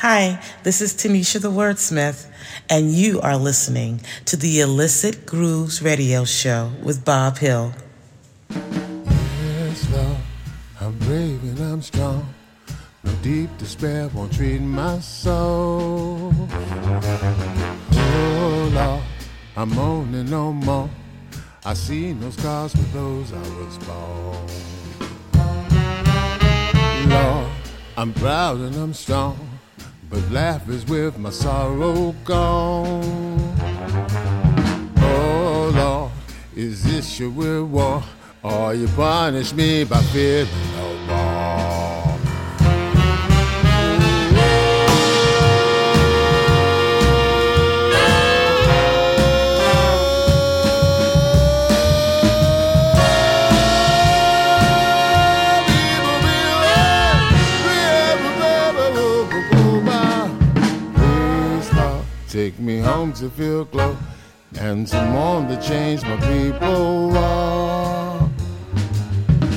Hi, this is Tanisha the Wordsmith, and you are listening to the Illicit Grooves Radio Show with Bob Hill. Yes, Lord, I'm brave and I'm strong. No deep despair won't treat my soul. Oh, Lord, I'm moaning no more. I see no scars with those I was born. Lord, I'm proud and I'm strong but laugh is with my sorrow gone. Oh Lord, is this your reward? Or you punish me by feeling me home to feel glow and some more the change my people are.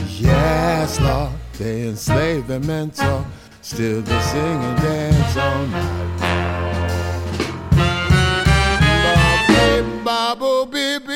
Yes, Lord, they enslave their mentor, still they sing and dance all night. Bobble, beep,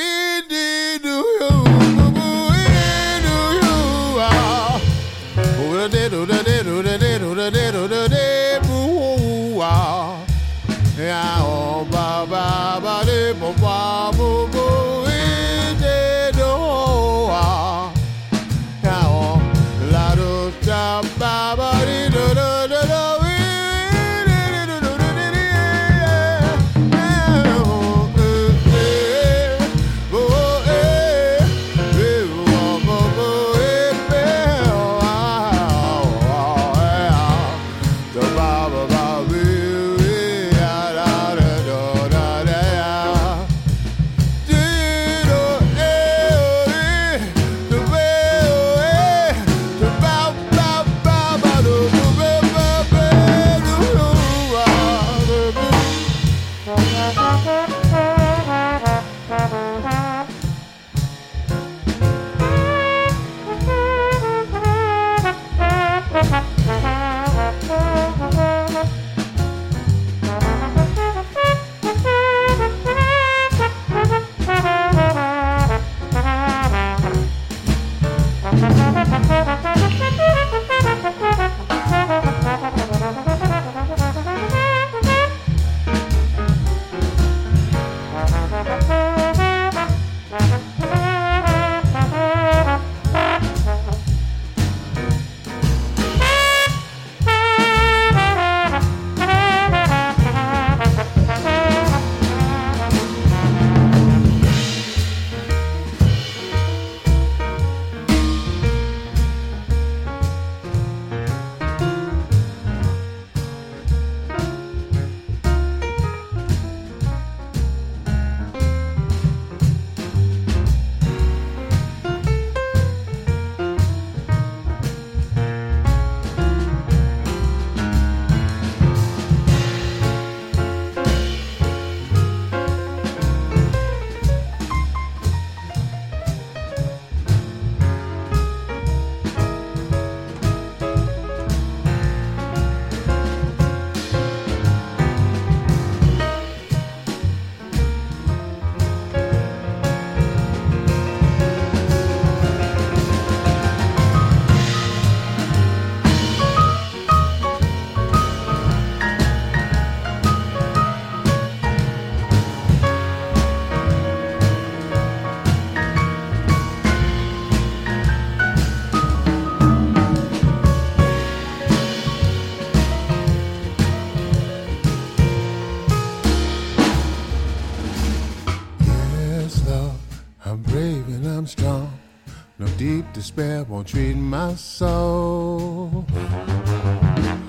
despair won't treat my soul.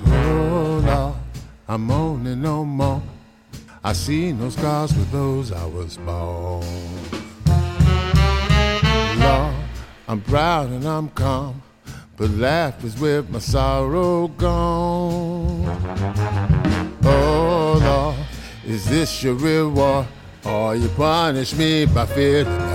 Oh, Lord, I'm moaning no more. I see no scars with those I was born. Lord, I'm proud and I'm calm, but laugh is with my sorrow gone. Oh Lord, is this your reward? Or you punish me by feeling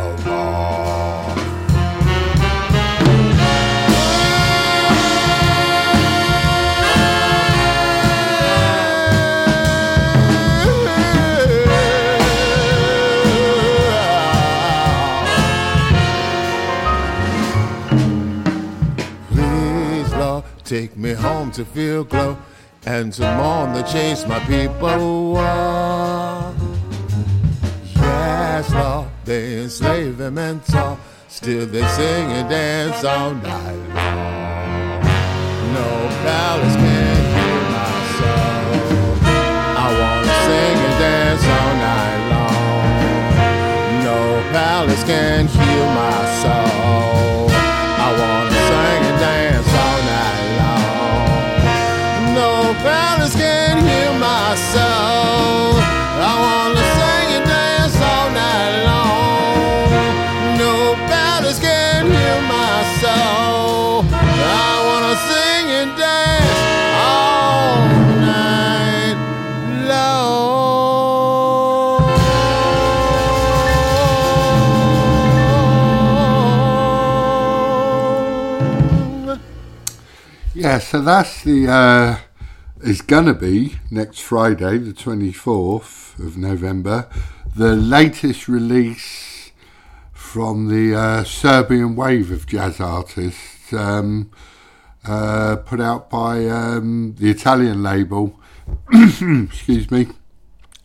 take me home to feel glow and to mourn the chase my people walk. Yes, Lord, they enslave and talk. Still they sing and dance all night long. No palace can heal my soul. I wanna sing and dance all night long. No palace can heal my soul. My soul. I wanna sing and dance all night long. No palace can heal my soul. I wanna sing and dance all night long. Yeah, so that's the uh, is gonna be next Friday, the twenty fourth of November, the latest release from the uh, Serbian wave of jazz artists, um, uh, put out by um, the Italian label. excuse me,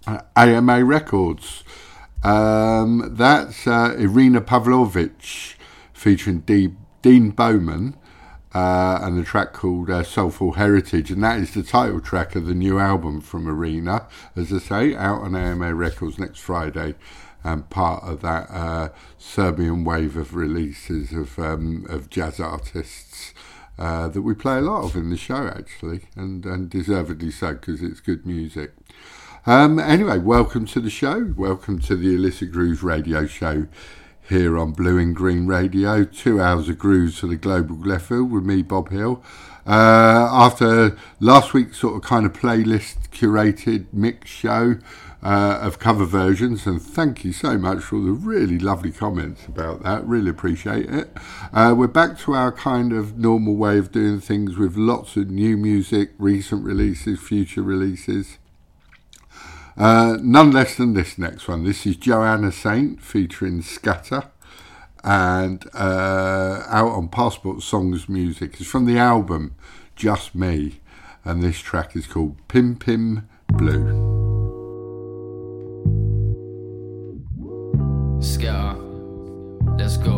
uh, AMA Records. Um, that's uh, Irina Pavlovic featuring D- Dean Bowman uh, and the track called uh, Soulful Heritage, and that is the title track of the new album from Irina, as I say, out on AMA Records next Friday, and part of that uh, Serbian wave of releases of um, of jazz artists. Uh, that we play a lot of in the show, actually, and, and deservedly so because it's good music. Um, anyway, welcome to the show. Welcome to the Illicit Grooves radio show here on Blue In Green Radio. Two hours of grooves for the global left field with me, Bob Hill. Uh, after last week's sort of kind of playlist curated mix show uh, of cover versions, and thank you so much for the really lovely comments about that. Really appreciate it. Uh, we're back to our kind of normal way of doing things with lots of new music, recent releases, future releases. Uh, none less than this next one. This is Johanna Saint featuring Skatta and uh, out on Passport Songs Music. It's from the album Just Me, and this track is called Pim Pim Blue. Skatta, let's go.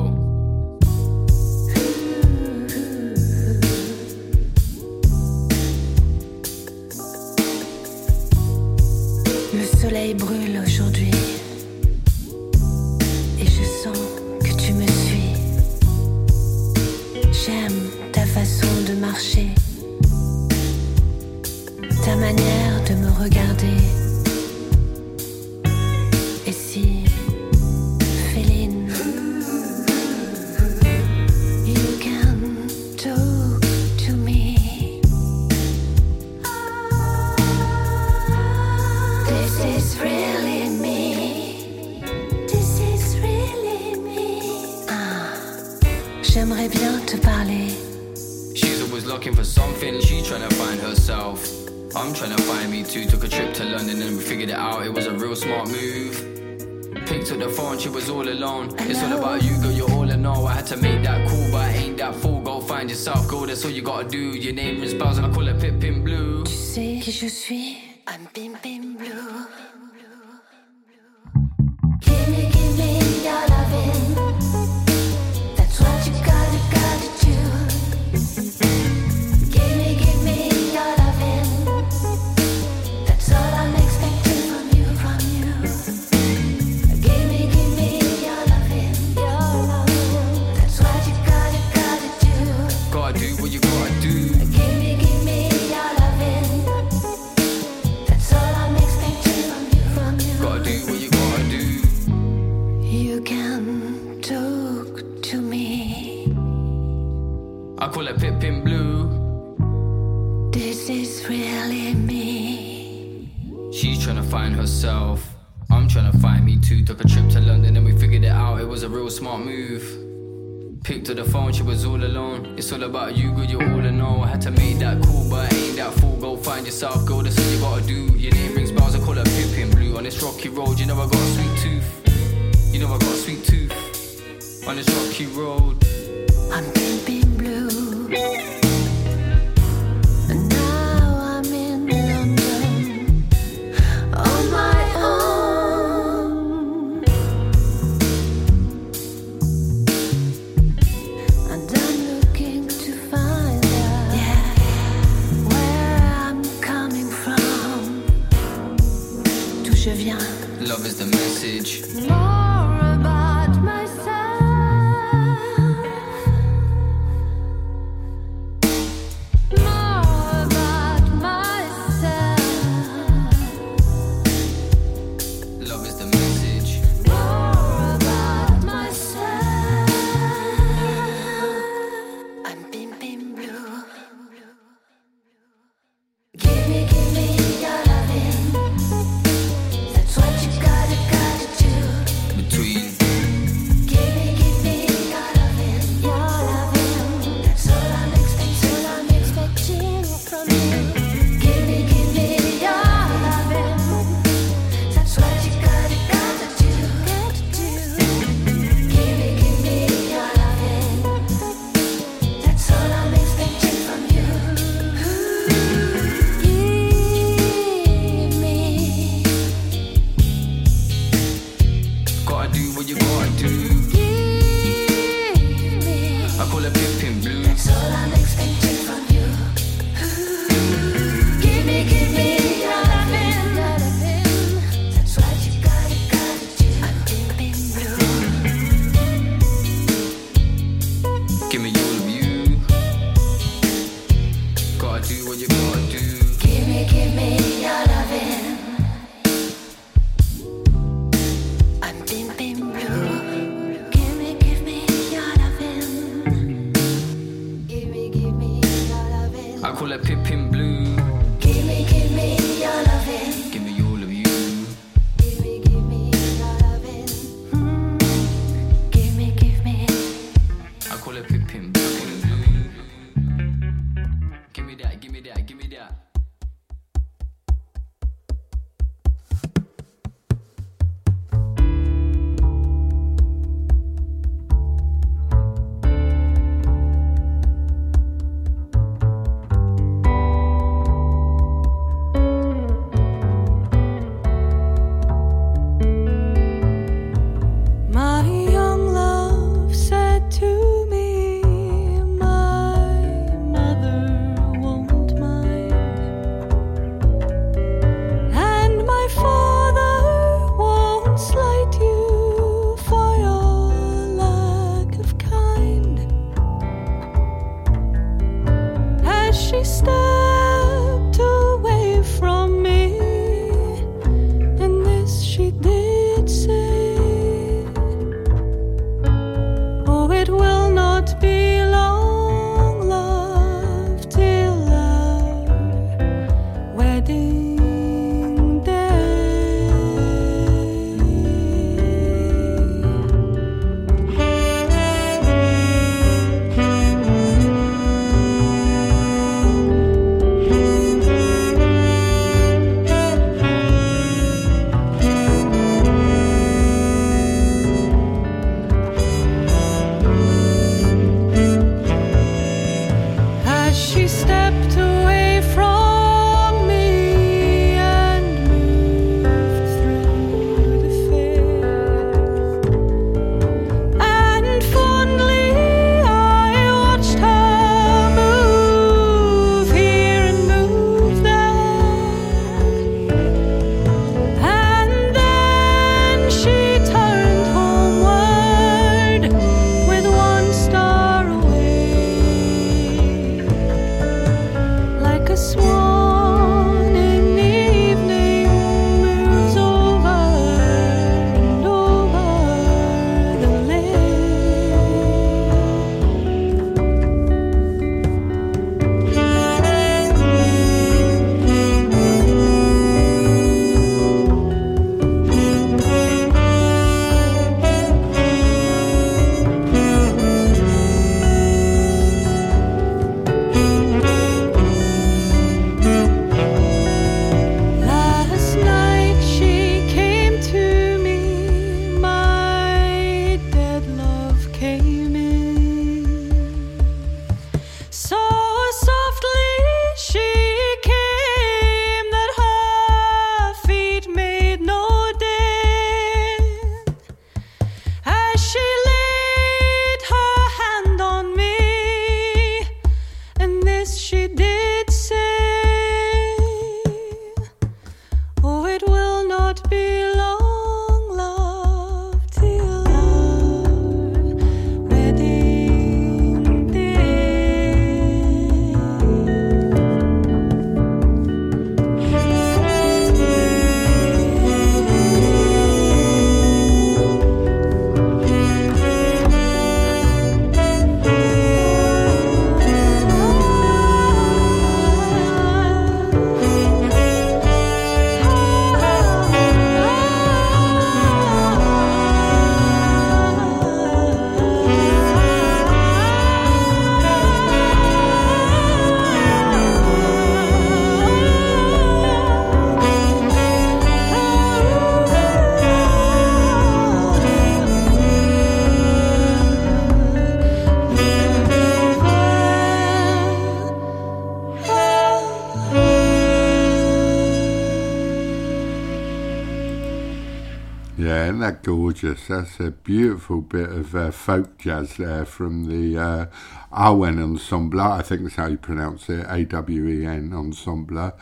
Gorgeous? That's a beautiful bit of uh, folk jazz there from the uh, Awen Ensemble. I think that's how you pronounce it, A W E N Ensemble.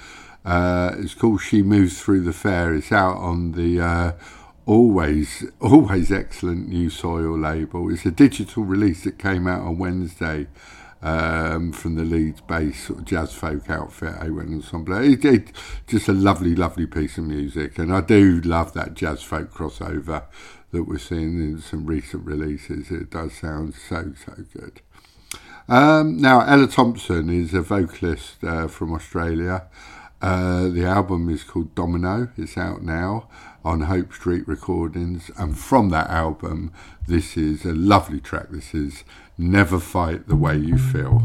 Uh, it's called She Moves Through the Fair. It's out on the uh, always, always excellent New Soil label. It's a digital release that came out on Wednesday um, from the Leeds based sort of jazz folk outfit, Awen Ensemble. It, it, just a lovely, lovely piece of music. And I do love that jazz folk crossover that we're seeing in some recent releases. It does sound so, so good. Um, now, Ella Thompson is a vocalist uh, from Australia. Uh, the album is called Domino. It's out now on Hope Street Recordings. And from that album, this is a lovely track. This is Never Fight the Way You Feel.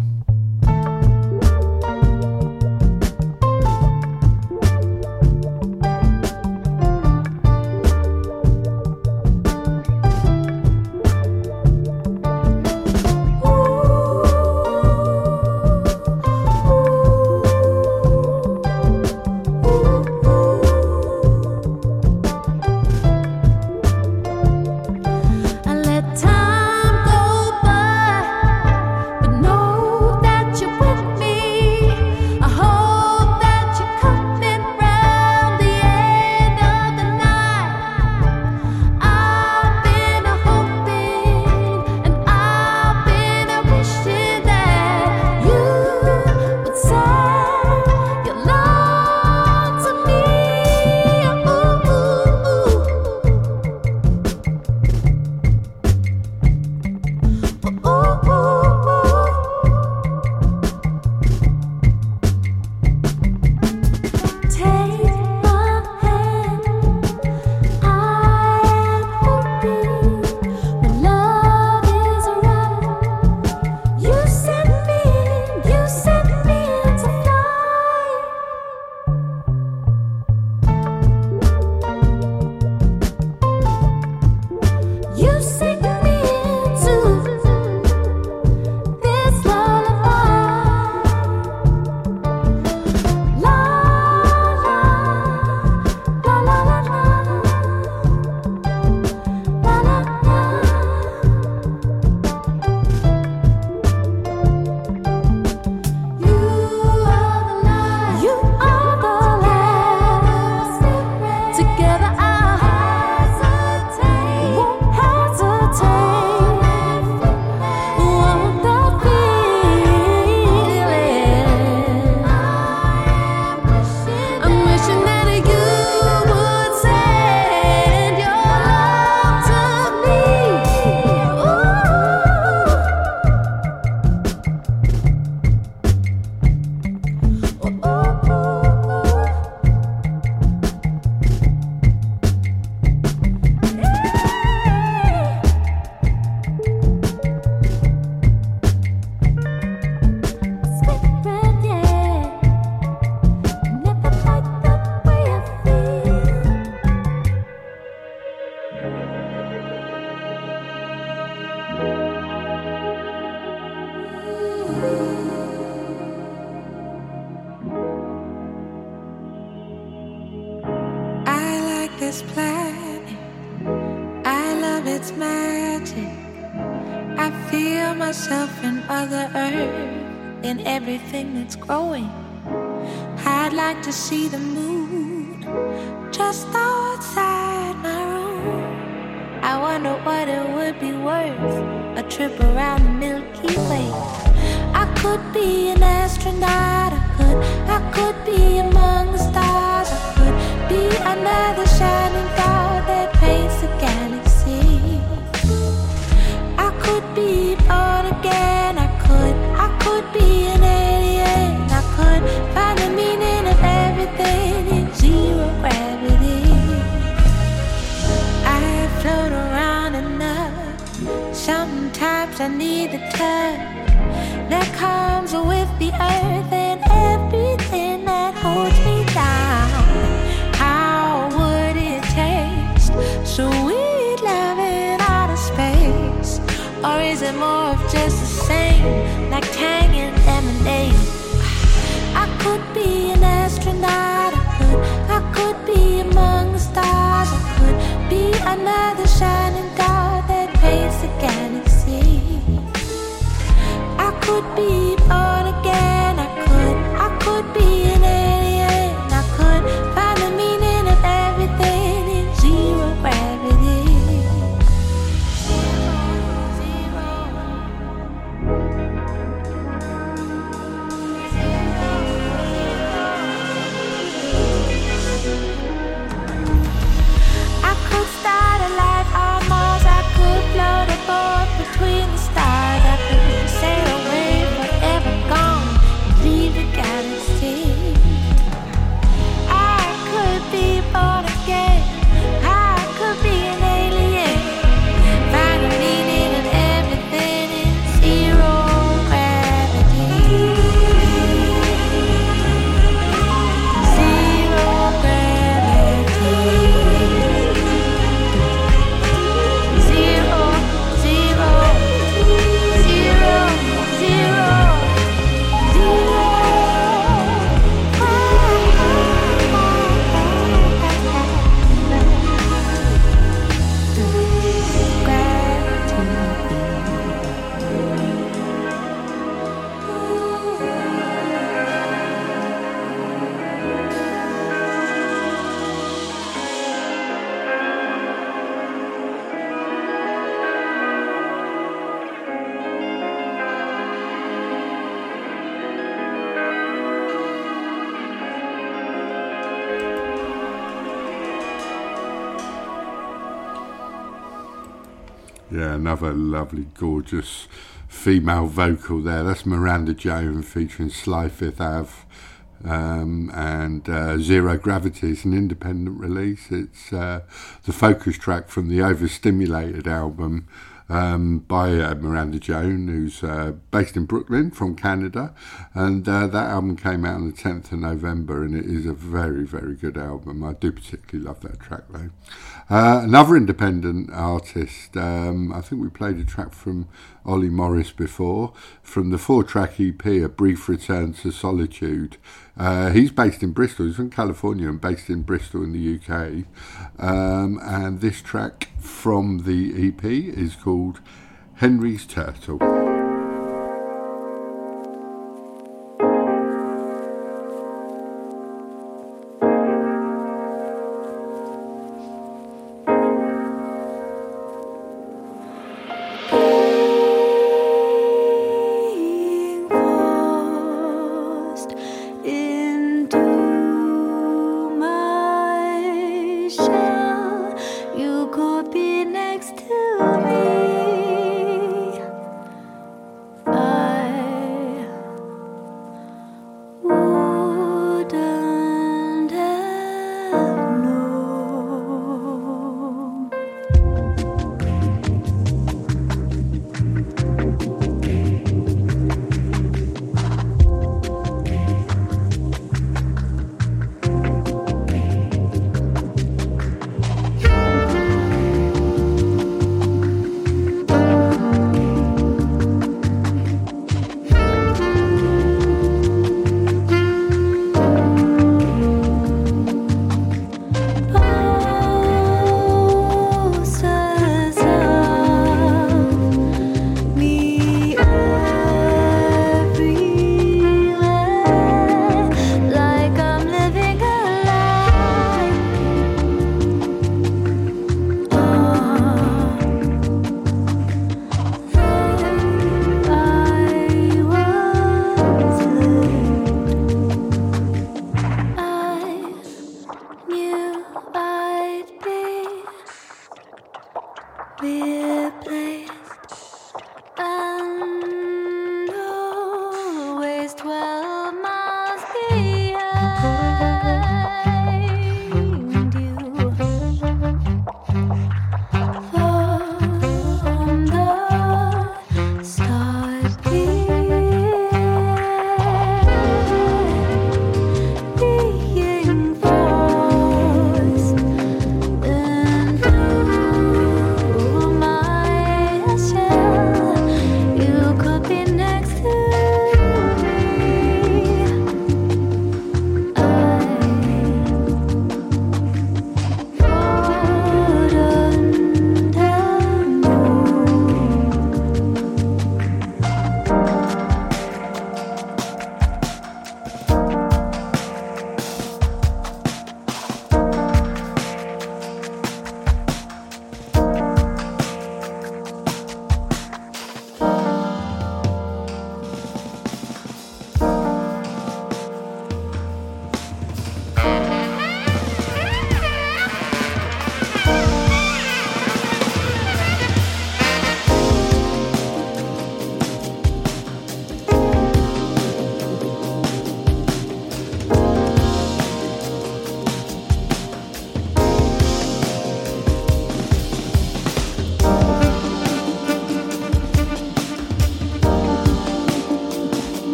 Lovely, gorgeous female vocal there. That's Miranda Jones featuring Sly Fifth Ave. Um, and uh, Zero Gravity is an independent release. It's uh, the focus track from the Overstimulated album um, by uh, Miranda Joan, who's uh, based in Brooklyn from Canada. And uh, that album came out on the 10th of November, and it is a very, very good album. I do particularly love that track, though. Uh, another independent artist, um, I think we played a track from Oli Morris before, from the four track EP, A Brief Return to Solitude. Uh, he's based in Bristol, he's from California and based in Bristol in the UK. Um, and this track from the EP is called Henry's Turtle. Be replaced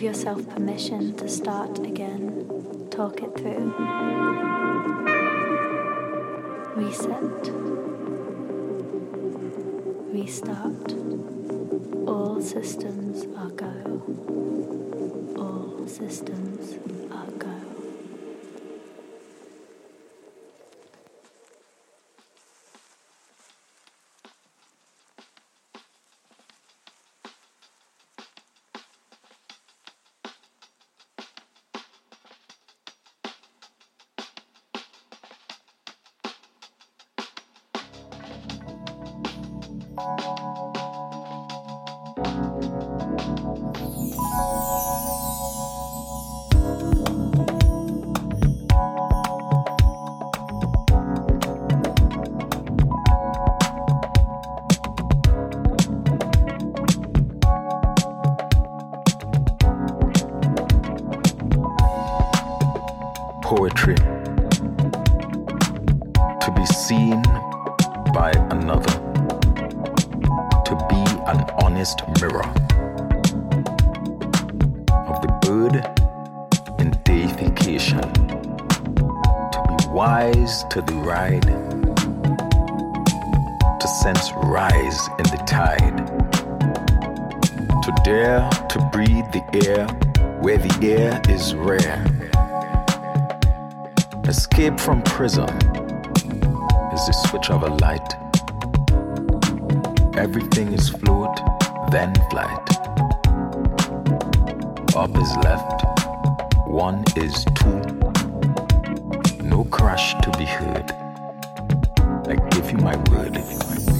Give yourself permission to start again. Talk it through. Reset. Restart. All systems are go. All systems. in the tide. To dare to breathe the air where the air is rare. Escape from prison is the switch of a light. Everything is fluid, then flight. Up is left, one is two. No crash to be heard. I give you my word.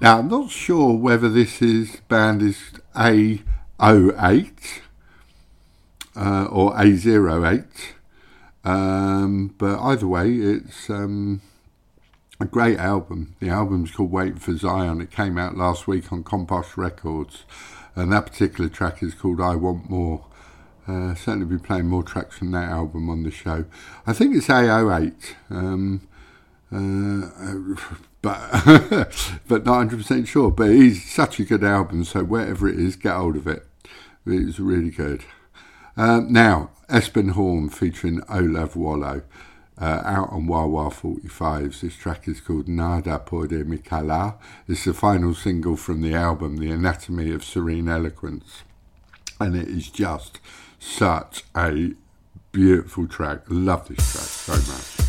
Now, I'm not sure whether this is band is A08 uh, or A08, um, but either way, it's um, a great album. The album's called Waiting for Zion. It came out last week on Compost Records, and that particular track is called I Want More. Uh, certainly be playing more tracks from that album on the show. I think it's A08. Um, uh, but but not hundred percent sure. But it's such a good album, so wherever it is, get hold of it. It's really good. Um, now, Espen Horne featuring Olav Wollo, uh, out on Wah Wah 45s. This track is called Nada Pode Me Calar. It's the final single from the album, The Anatomy of Serene Eloquence. And it is just such a beautiful track. Love this track so much.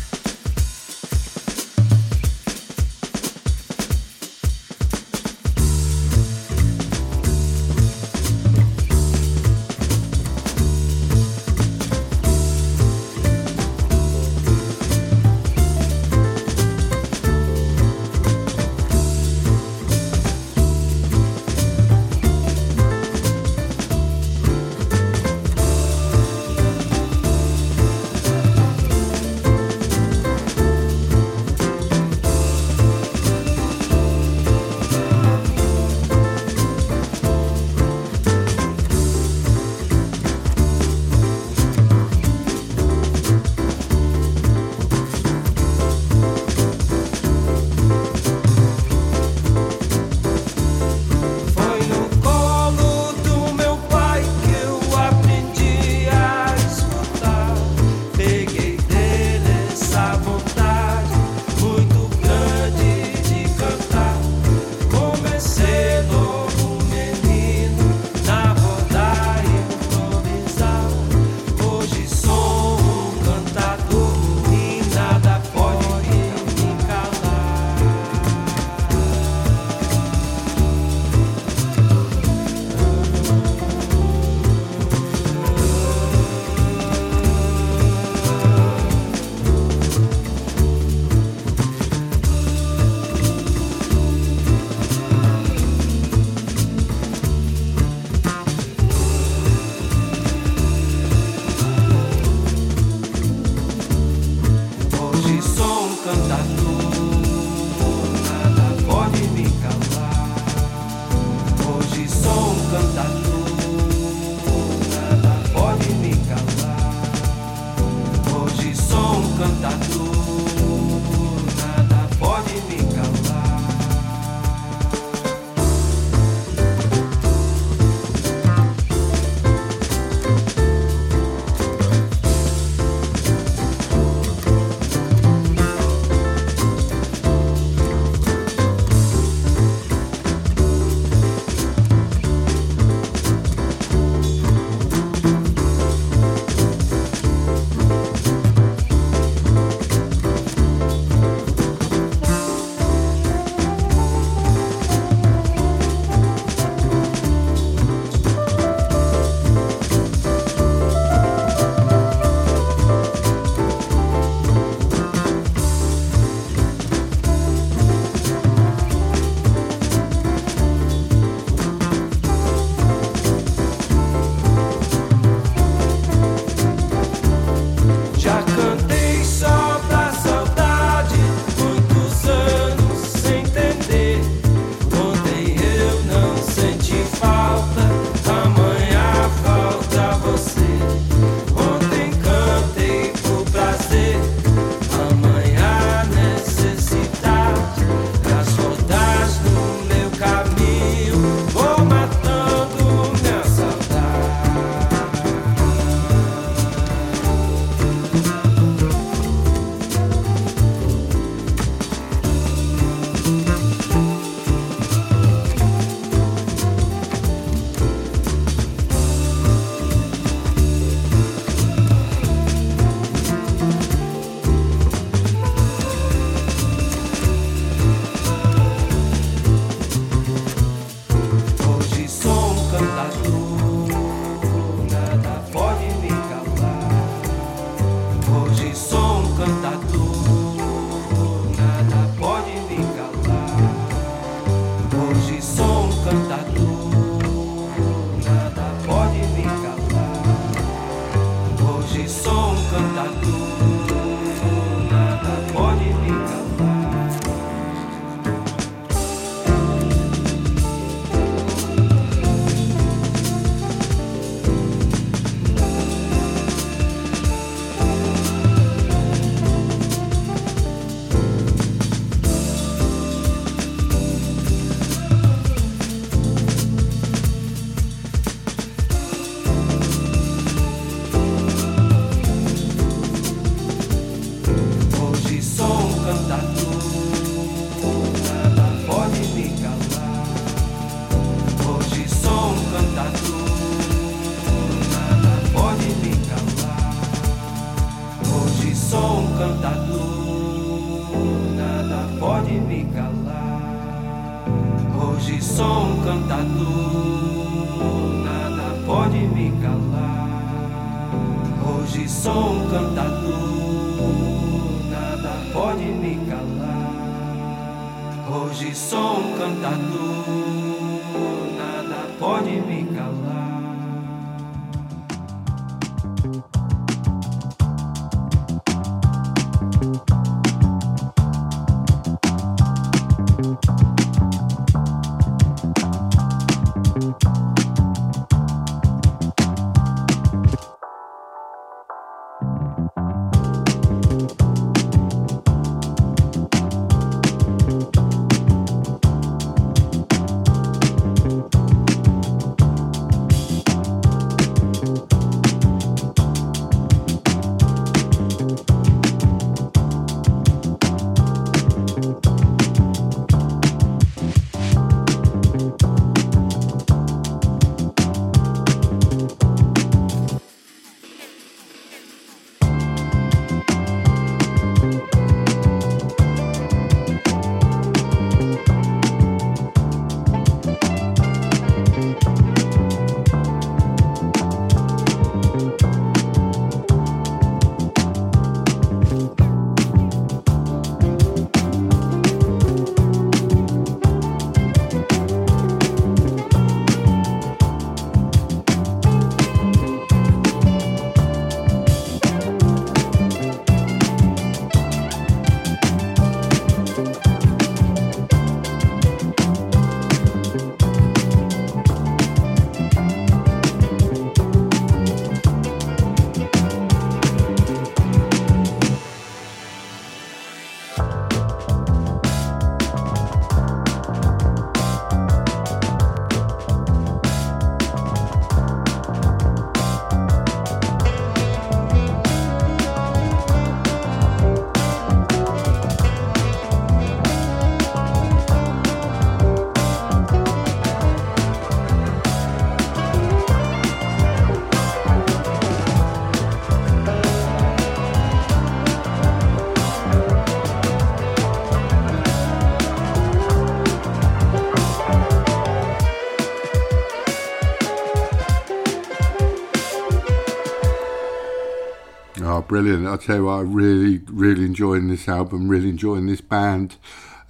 Brilliant. I'll tell you what, I'm really, really enjoying this album, really enjoying this band.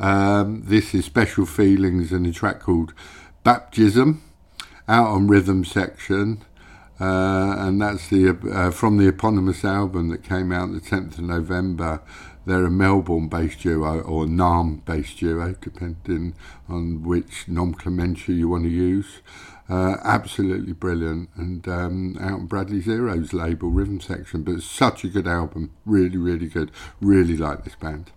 Um, this is Special Feelings and a track called Bapjizzm out on Rhythm Section. Uh, and that's the uh, from the eponymous album that came out the 10th of November. They're a Melbourne-based duo or Naarm-based duo, depending on which nomenclature you want to use. Uh, absolutely brilliant, and um, out on Bradley Zero's label, Rhythm Section. But such a good album, really, really good. Really like this band.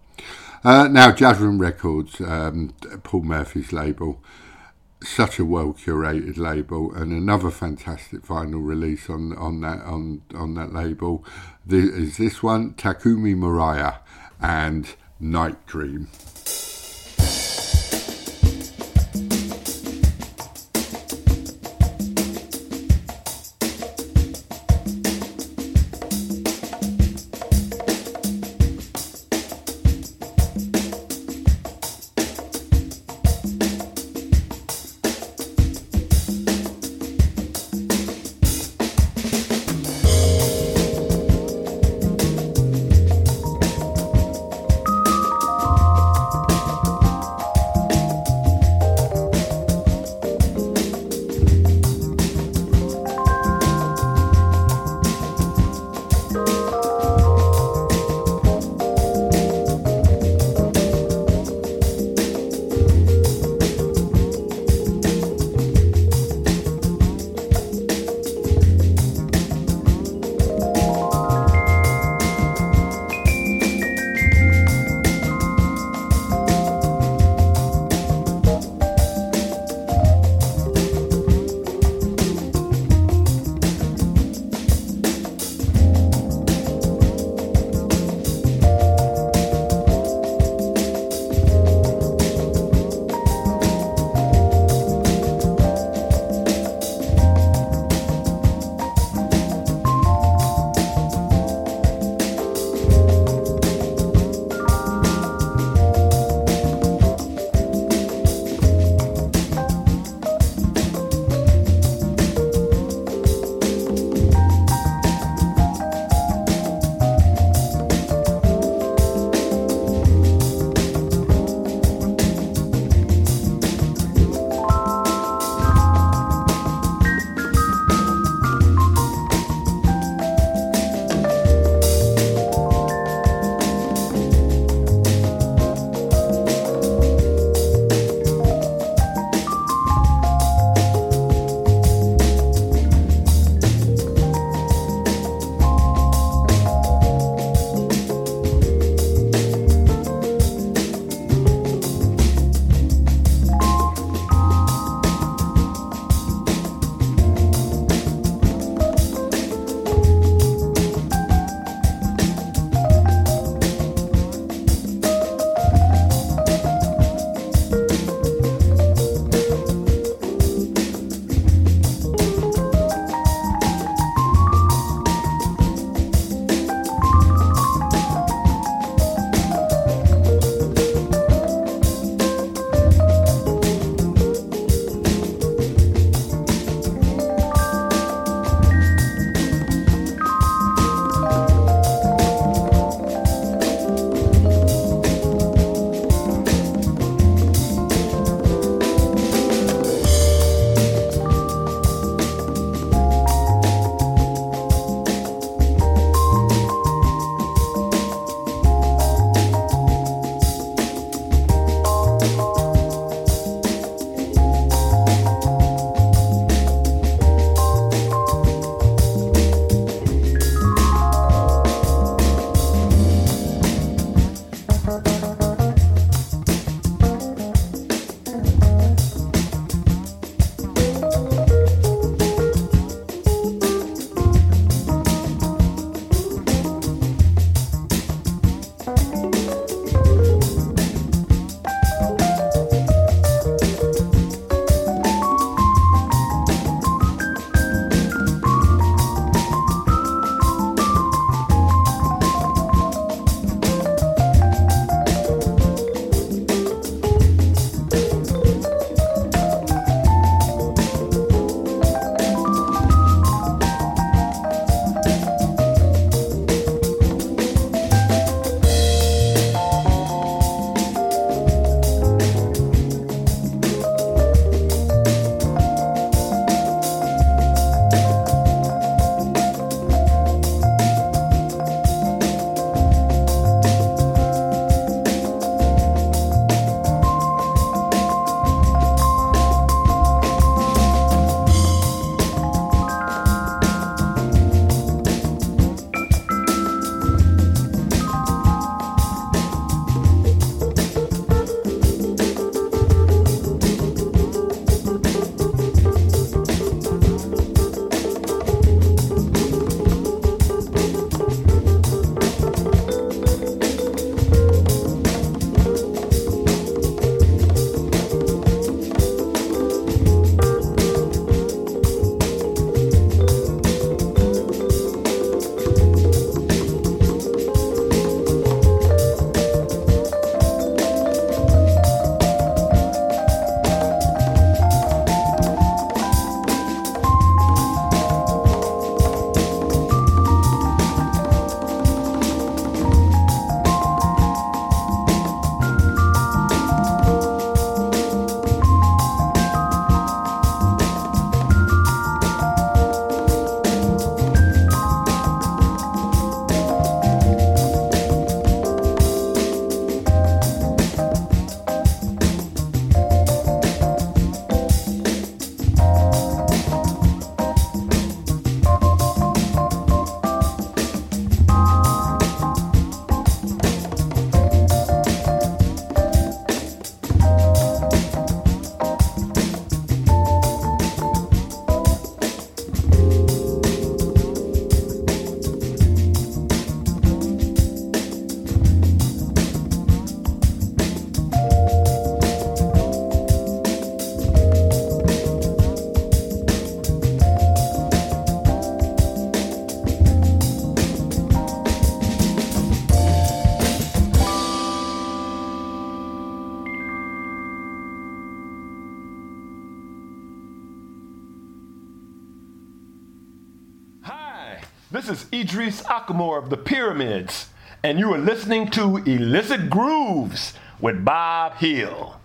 Uh, now, Jazzroom Records, um, Paul Murphy's label such a well curated label and another fantastic vinyl release on on that on on that label this, is this one Takumi Moriya and Night Dream. Idris Ackamoor of the Pyramids, and you are listening to Illicit Grooves with Bob Hill.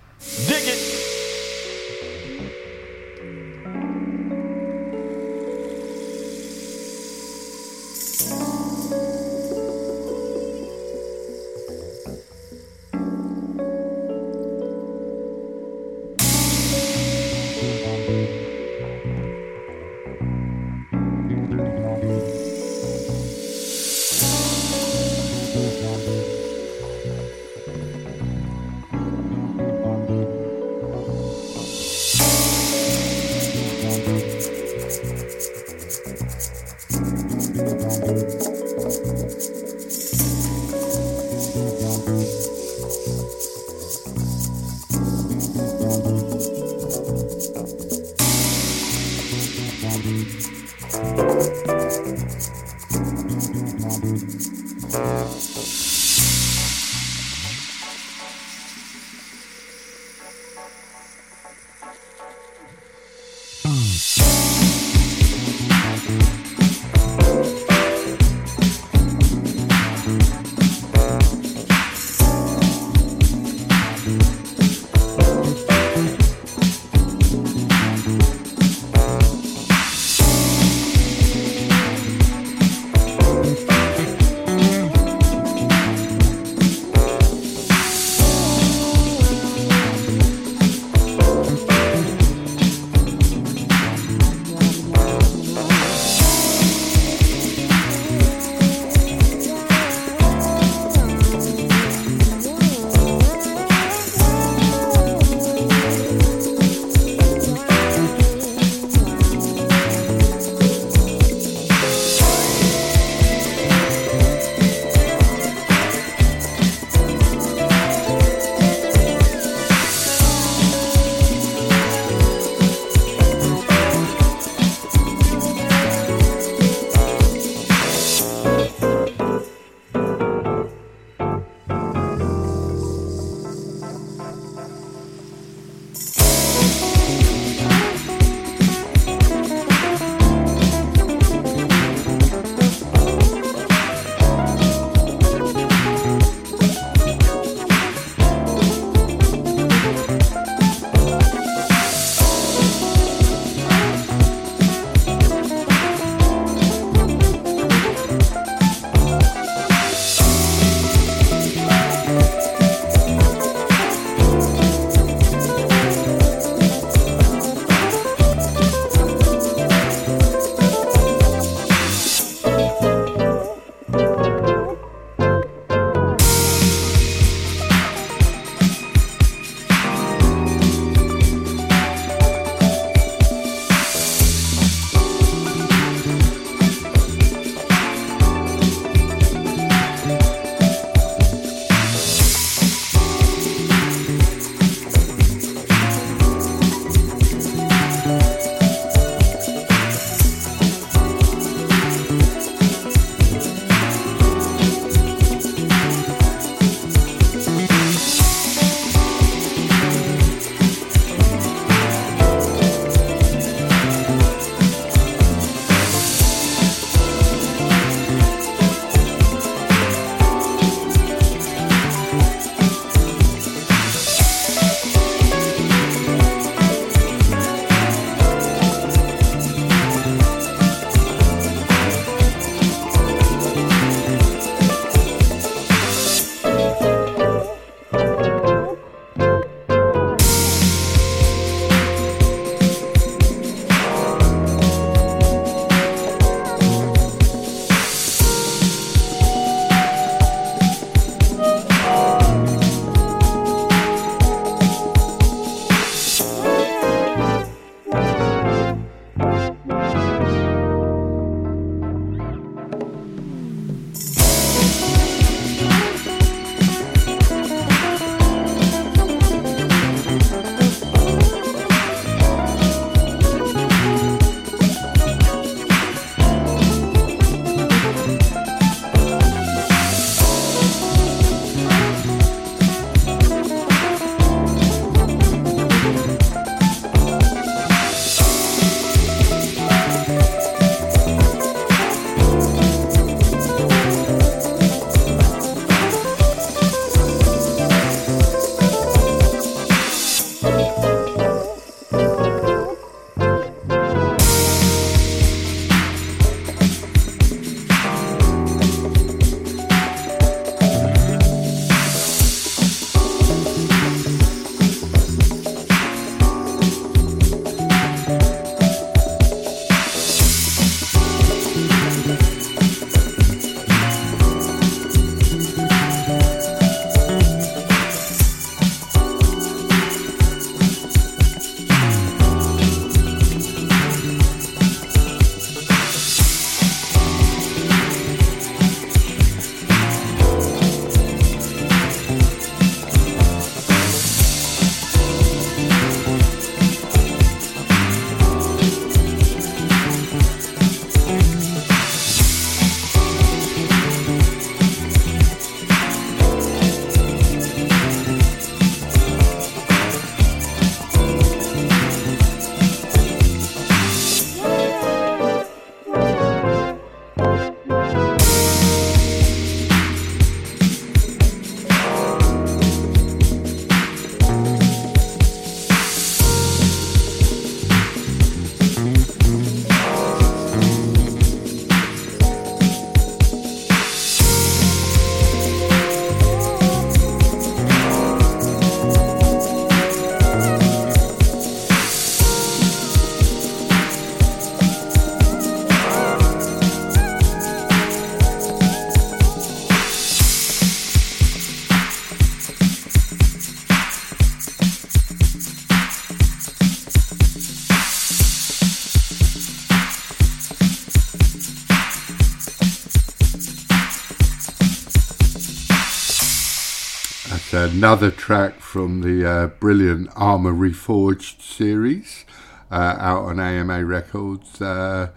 Another track from the uh, brilliant A.MA Reforged series uh, out on AMA Records. Uh,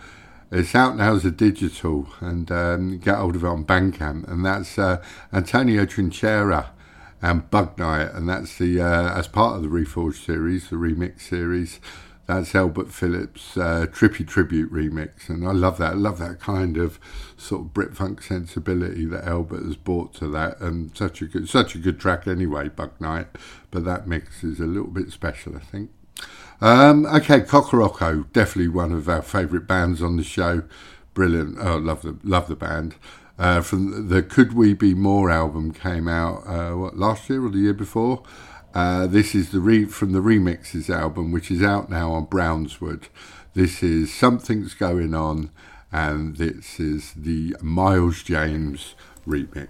it's out now as a digital and um, get hold of it on Bandcamp. And that's uh, Antonio Trinchera and Bug Night. And that's the uh, as part of the Reforged series, the remix series. That's Elbert Phillips' uh, Trippy Tribute remix, and I love that. I love that kind of sort of Brit funk sensibility that Elbert has brought to that, and such a good, such a good track anyway, Bug Night. But that mix is a little bit special, I think. Um, okay, Kokoroko, definitely one of our favourite bands on the show. Brilliant. Oh, love the love the band. Uh, from the Could We Be More album came out uh, what last year or the year before. Uh, this is the re- from the remixes album, which is out now on Brownswood. This is Something's Going On, and this is the Miles James remix.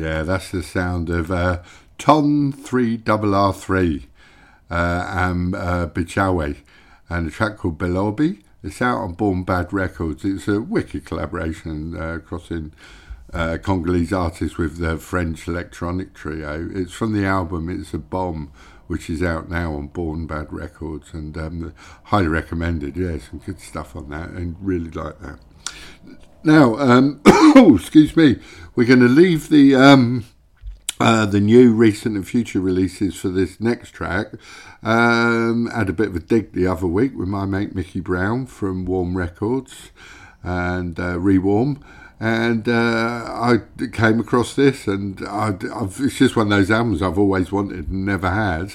That's the sound of uh, TONN3RR3 uh, and uh, Bikaye and a track called Balobi. It's out on Born Bad Records. It's a wicked collaboration uh, crossing uh, Congolese artists with the French electronic trio. It's from the album It's a Bomb, which is out now on Born Bad Records, and um, highly recommended. Yeah, some good stuff on that, and really like that. Now, um, oh, excuse me, we're going to leave the um, uh, the new, recent, and future releases for this next track. Um, had a bit of a dig the other week with my mate Mickey Brown from Warm Records and uh, Rewarm. And uh, I came across this, and I, it's just one of those albums I've always wanted and never had.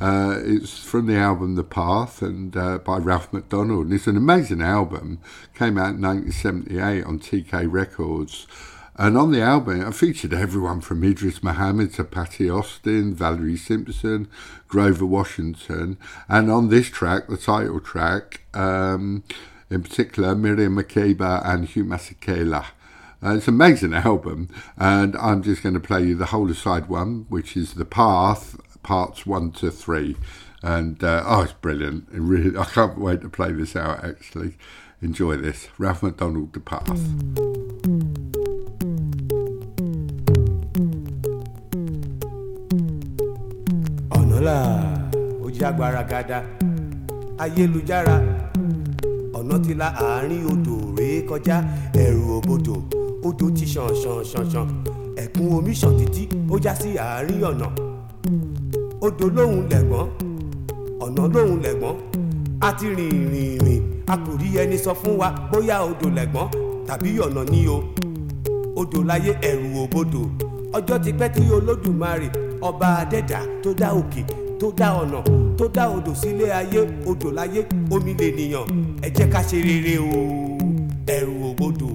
Uh, it's from the album The Path and uh, by Ralph MacDonald. And it's an amazing album. Came out in 1978 on TK Records. And on the album, I featured everyone from Idris Muhammad to Patti Austin, Valerie Simpson, Grover Washington. And on this track, the title track, um, in particular, Miriam Makeba and Hugh Masekela. Uh, it's an amazing album, and I'm just going to play you the whole of side one, which is The Path, parts one to three. And uh, oh, it's brilliant. It really, I can't wait to play this out, actually. Enjoy this. Ralph MacDonald, The Path. odò kọjá ẹ̀rù odò ti omi títí odò lóhùn lẹ̀gbọ́n ọ̀nà lóhùn lẹ̀gbọ́n a ti rìn rìn rìn. A kò rí ẹni sọ fún wa bóyá odò lẹ̀gbọ́n tàbí ọ̀nà ní o. Odò láyé ẹ̀rù òbodò ọjọ́ ti pẹ́ tí olódùmarè ọba adẹ́dà tó dá òkè tó dá ọ̀nà tó dá odò sílé ayé odò láyé omi lè nìyàn. Ẹ jẹ́ ká ṣe rere o. Ẹ̀rù òbodò.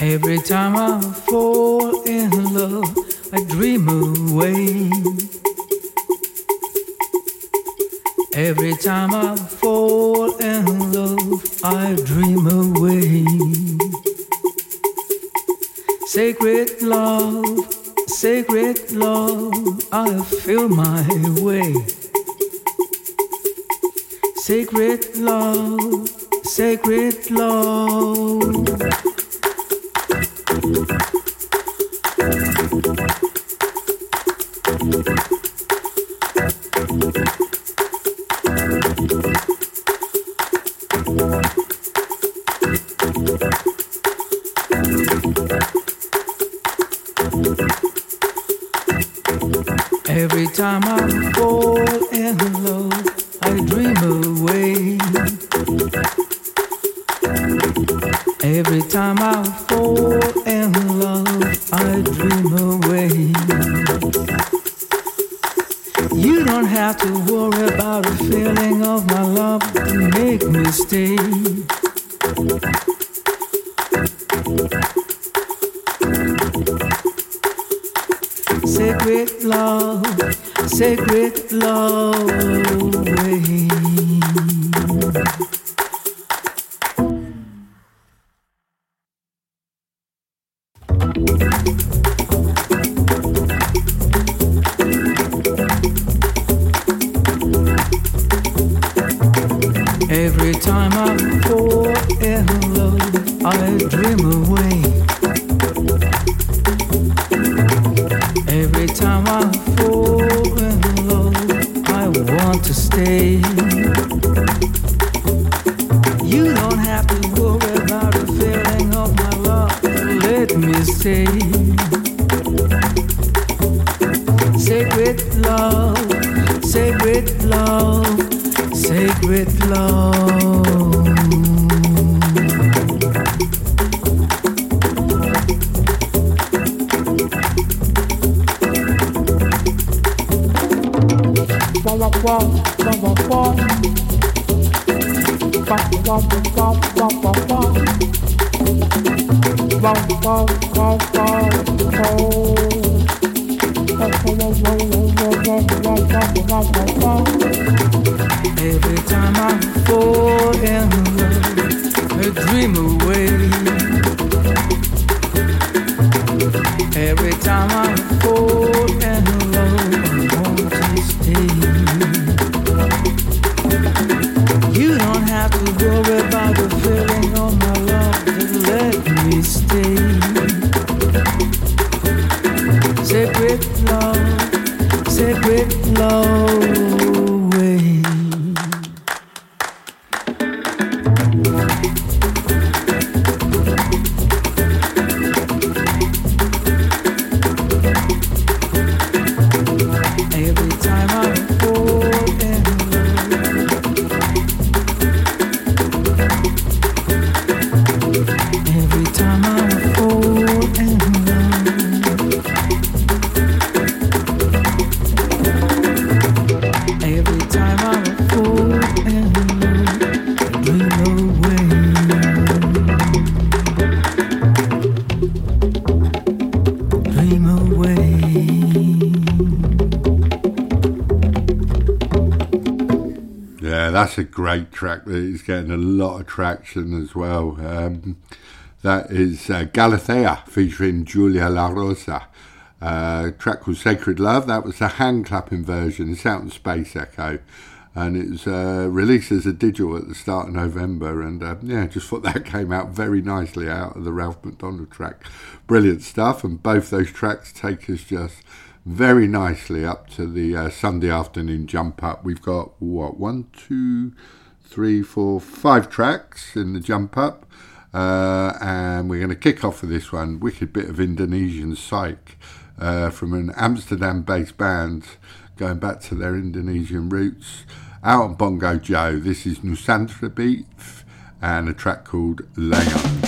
Every time I fall in love, I dream away. Every time I fall in love, I dream away. Sacred love, sacred love, I feel my way. Sacred love, sacred love. Thank you. A great track that is getting a lot of traction as well. Um, that is uh, Galathea featuring Giulia La Rosa. Uh, track called Sacred Love. That was a hand clapping version. It's out in Space Echo. And it was uh, released as a digital at the start of November. And uh, yeah, just thought that came out very nicely out of the Ralph MacDonald track. Brilliant stuff. And both those tracks take us just very nicely up to the uh, Sunday afternoon jump up. We've got what one, two, three, four, five tracks in the jump up, uh, and we're going to kick off with this one. Wicked bit of Indonesian psych uh, from an Amsterdam-based band, going back to their Indonesian roots. Out on Bongo Joe. This is Nusantara Beat and a track called Layung. Thank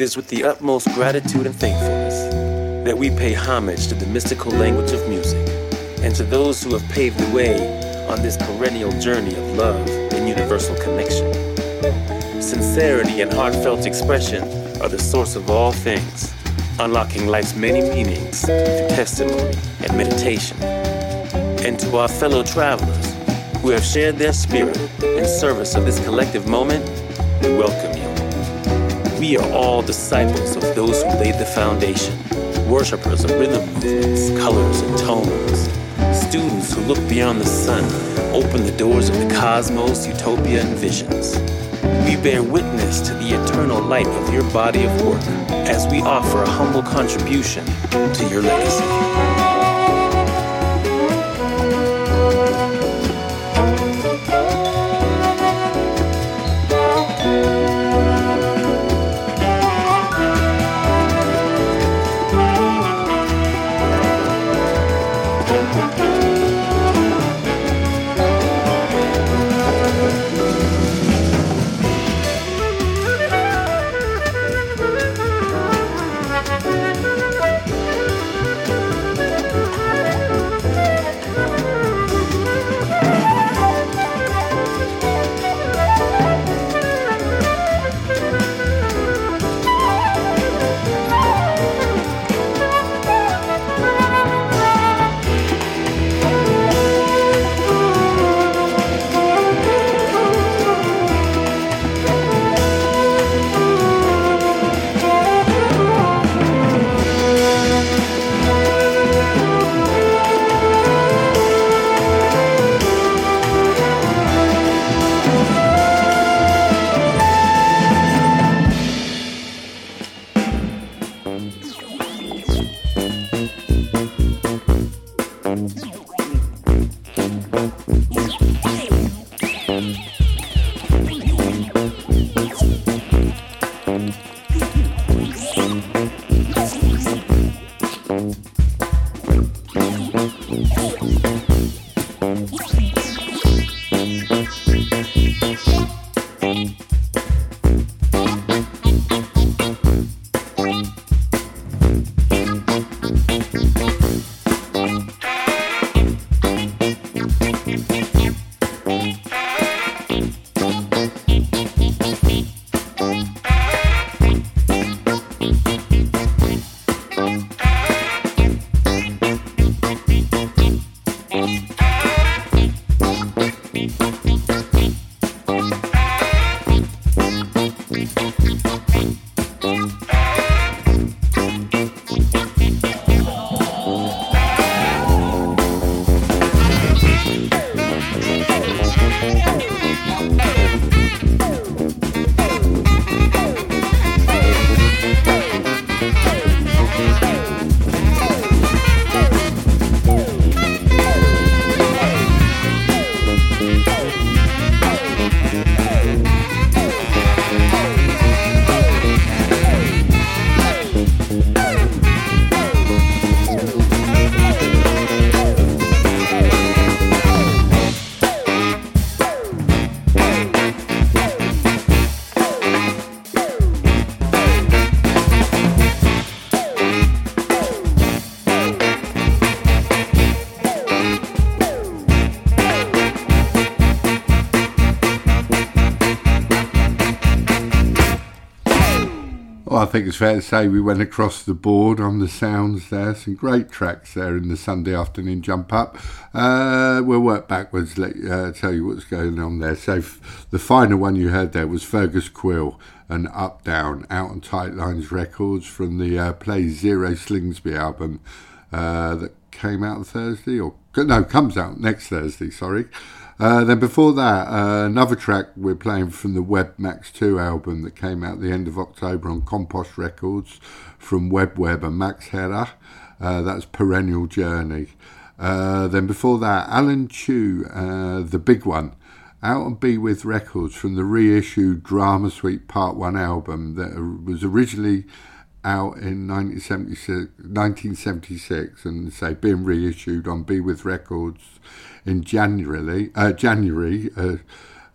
It is with the utmost gratitude and thankfulness that we pay homage to the mystical language of music and to those who have paved the way on this perennial journey of love and universal connection. Sincerity and heartfelt expression are the source of all things, unlocking life's many meanings through testimony and meditation. And to our fellow travelers who have shared their spirit in service of this collective moment, we welcome. We are all disciples of those who laid the foundation, worshippers of rhythm movements, colors, and tones, students who look beyond the sun, open the doors of the cosmos, utopia, and visions. We bear witness to the eternal light of your body of work as we offer a humble contribution to your legacy. Think it's fair to say we went across the board on the sounds there. Some great tracks there in the Sunday afternoon jump up. Uh, we'll work backwards, let uh, tell you what's going on there. So, f- the final one you heard there was Fergus Quill and Up Down, out on Tight Lines Records from the uh, Play Zero Slingsby album uh, that came out Thursday, or no, comes out next Thursday, sorry. Uh, then before that, uh, another track we're playing from the Web Max 2 album that came out the end of October on Compost Records from Web Web and Max Herre. Uh, that's Perennial Journey. Uh, then before that, Alan Tew, uh, the big one, out on Be With Records from the reissued Drama Suite Part 1 album that was originally out in 1976, 1976 and say being reissued on Be With Records in January, uh, January uh,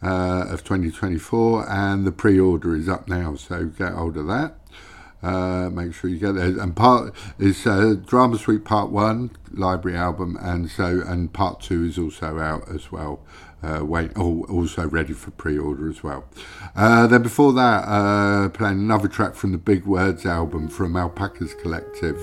uh, of 2024, and the pre-order is up now, so get hold of that. Uh, make sure you get there. And part is uh, Drama Suite Part One library album, and so and Part Two is also out as well. Uh, wait, oh, also ready for pre-order as well. Then before that, playing another track from the Big Words album from Alpacas Collective,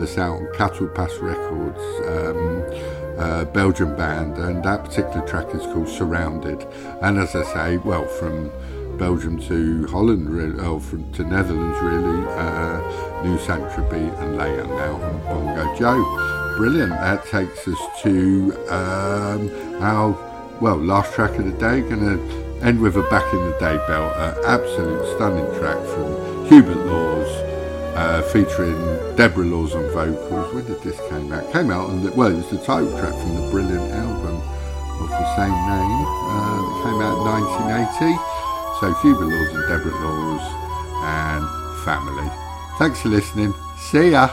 that's out on Catalpas Records. Um, uh, Belgian band, and that particular track is called Surrounded. And as I say, well, from Belgium to Holland, really, oh, from to Netherlands, really, uh, Nusantara and Layung now on Bongo Joe. Brilliant. That takes us to um, our well last track of the day. Going to end with a back in the day belt, absolute stunning track from Hubert Laws uh, featuring Debra Laws on vocals. When did this came out? Came out the, well, it's the title track from the brilliant album of the same name uh, that came out in 1980. So Hubert Laws and Debra Laws and family. Thanks for listening. See ya.